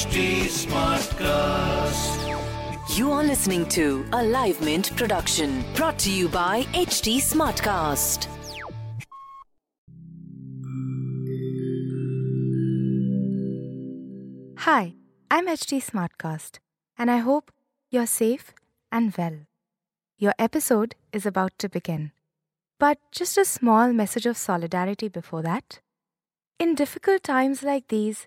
HT Smartcast. You are listening to a Live Mint production brought to you by HT Smartcast. Hi, I'm HT Smartcast, and I hope you're safe and well. Your episode is about to begin. But just a small message of solidarity before that. In difficult times like these,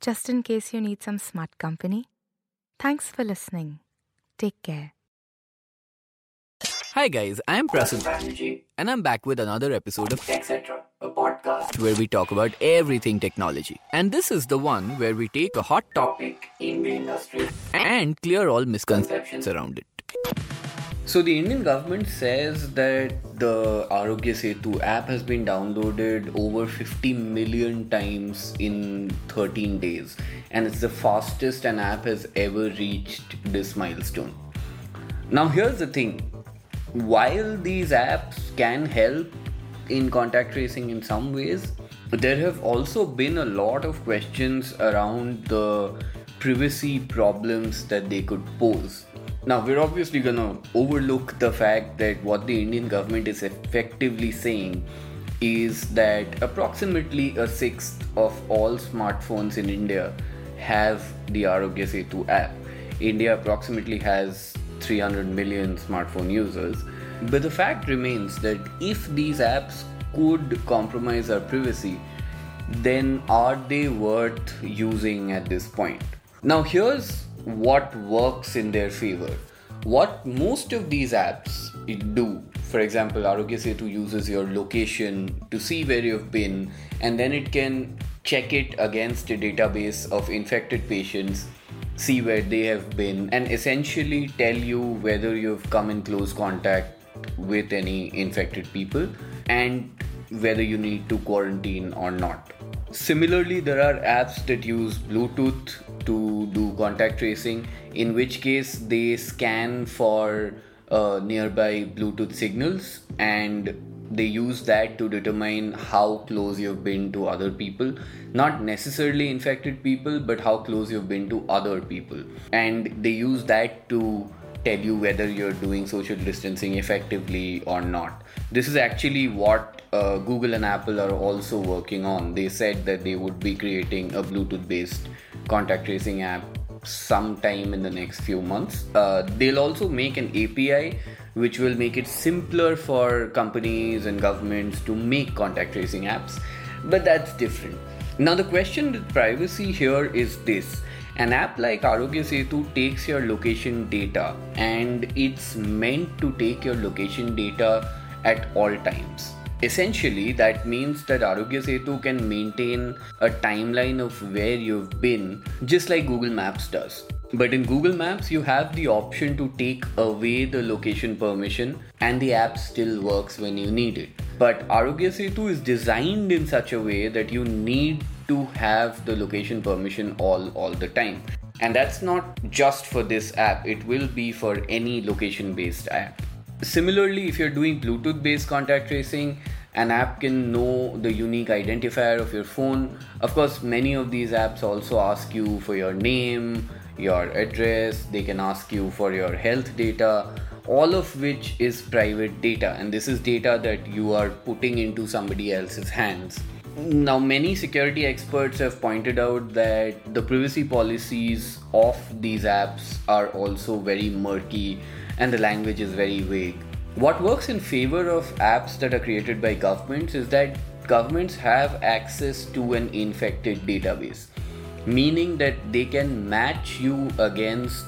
just in case you need some smart company. Thanks for listening. Take care. Hi guys, I'm Prasun strategy, and I'm back with another episode of etc. A podcast where we talk about everything technology. And this is the one where we take a hot topic topic in the industry. and clear all misconceptions around it. So the Indian government says that the Arogya Setu app has been downloaded over 50 million times in 13 days and it's the fastest an app has ever reached this milestone. Now here's the thing. While these apps can help in contact tracing in some ways, there have also been a lot of questions around the privacy problems that they could pose. Now, we're obviously gonna overlook the fact that what the Indian government is effectively saying is that approximately a sixth of all smartphones in India have the Arogya Setu app. India approximately has 300 million smartphone users. But the fact remains that if these apps could compromise our privacy, then are they worth using at this point? Now, here's what works in their favor. What most of these apps do, for example, Arogya Setu uses your location to see where you've been, and then it can check it against a database of infected patients, see where they have been, and essentially tell you whether you've come in close contact with any infected people and whether you need to quarantine or not. Similarly, there are apps that use Bluetooth to do contact tracing, in which case they scan for uh, nearby Bluetooth signals and they use that to determine how close you've been to other people. Not necessarily infected people, but how close you've been to other people. And they use that to tell you whether you're doing social distancing effectively or not. This is actually what uh, Google and Apple are also working on. They said that they would be creating a Bluetooth based contact tracing app sometime in the next few months. Uh, they'll also make an API which will make it simpler for companies and governments to make contact tracing apps, but that's different. Now, the question with privacy here is this an app like Arogya Setu takes your location data and it's meant to take your location data at all times. Essentially, that means that Arogya Setu can maintain a timeline of where you've been, just like Google Maps does. But in Google Maps, you have the option to take away the location permission, and the app still works when you need it. But Arogya Setu is designed in such a way that you need to have the location permission all all the time. And that's not just for this app, it will be for any location based app. Similarly, if you're doing Bluetooth based contact tracing, an app can know the unique identifier of your phone. Of course, many of these apps also ask you for your name, your address, they can ask you for your health data, all of which is private data, and this is data that you are putting into somebody else's hands. Now, many security experts have pointed out that the privacy policies of these apps are also very murky and the language is very vague. What works in favor of apps that are created by governments is that governments have access to an infected database, meaning that they can match you against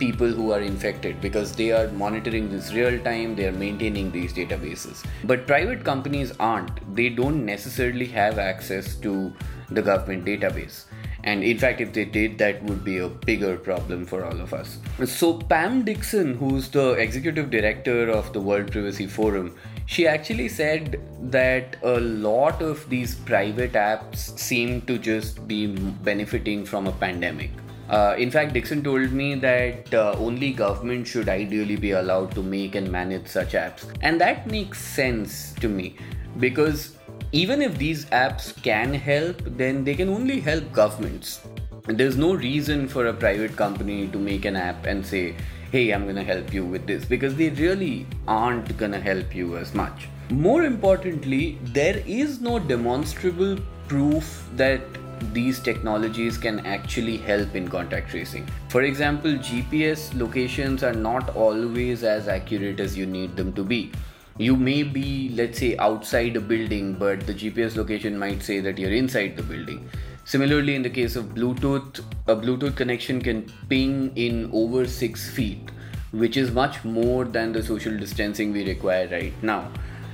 people who are infected because they are monitoring this real time, they are maintaining these databases. But private companies aren't, they don't necessarily have access to the government database. And in fact, if they did, that would be a bigger problem for all of us. So, Pam Dixon, who's the executive director of the World Privacy Forum, she actually said that a lot of these private apps seem to just be benefiting from a pandemic. Uh, in fact, Dixon told me that uh, only government should ideally be allowed to make and manage such apps. And that makes sense to me because even if these apps can help, then they can only help governments. There's no reason for a private company to make an app and say, hey, I'm gonna help you with this because they really aren't gonna help you as much. More importantly, there is no demonstrable proof that these technologies can actually help in contact tracing. For example, GPS locations are not always as accurate as you need them to be. You may be, let's say, outside a building, but the GPS location might say that you're inside the building. Similarly, in the case of Bluetooth, a Bluetooth connection can ping in over six feet, which is much more than the social distancing we require right now.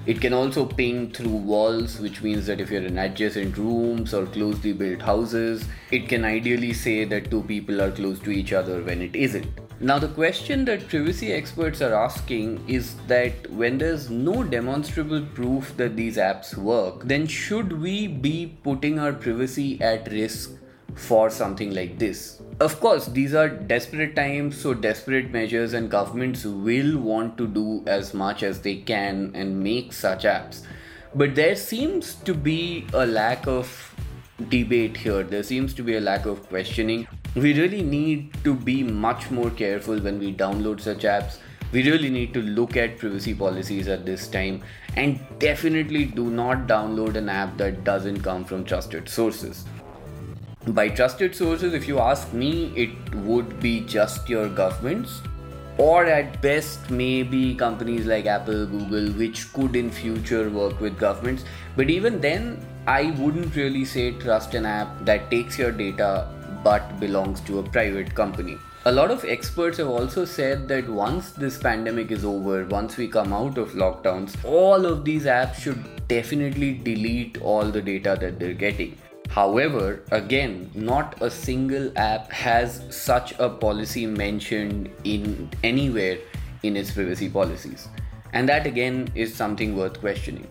It can also ping through walls, which means that if you're in adjacent rooms or closely built houses, it can ideally say that two people are close to each other when it isn't. Now, the question that privacy experts are asking is that when there's no demonstrable proof that these apps work, then should we be putting our privacy at risk for something like this? Of course, these are desperate times, so desperate measures, and governments will want to do as much as they can and make such apps. But there seems to be a lack of debate here, there seems to be a lack of questioning. We really need to be much more careful when we download such apps. We really need to look at privacy policies at this time and definitely do not download an app that doesn't come from trusted sources by trusted sources, if you ask me, it would be just your governments, or at best, maybe companies like Apple, Google, which could in future work with governments. But even then, I wouldn't really say trust an app that takes your data but belongs to a private company. A lot of experts have also said that once this pandemic is over, once we come out of lockdowns, all of these apps should definitely delete all the data that they're getting However, again, not a single app has such a policy mentioned in anywhere in its privacy policies. And that again is something worth questioning.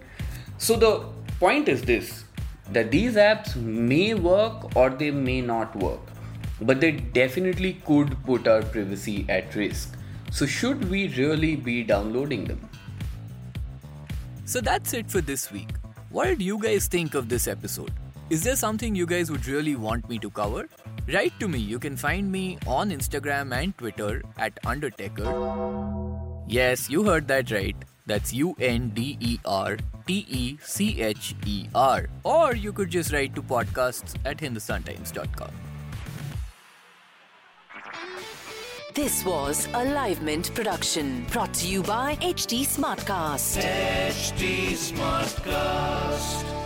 So the point is this that these apps may work or they may not work, but they definitely could put our privacy at risk. So, should we really be downloading them? So, that's it for this week. What did you guys think of this episode? Is there something you guys would really want me to cover? Write to me. You can find me on Instagram and Twitter at Undertecher. Yes, you heard that right. That's U N D E R T E C H E R. Or you could just write to podcasts at hindustantimes.com. This was a Live Mint production brought to you by HT Smartcast. HT Smartcast.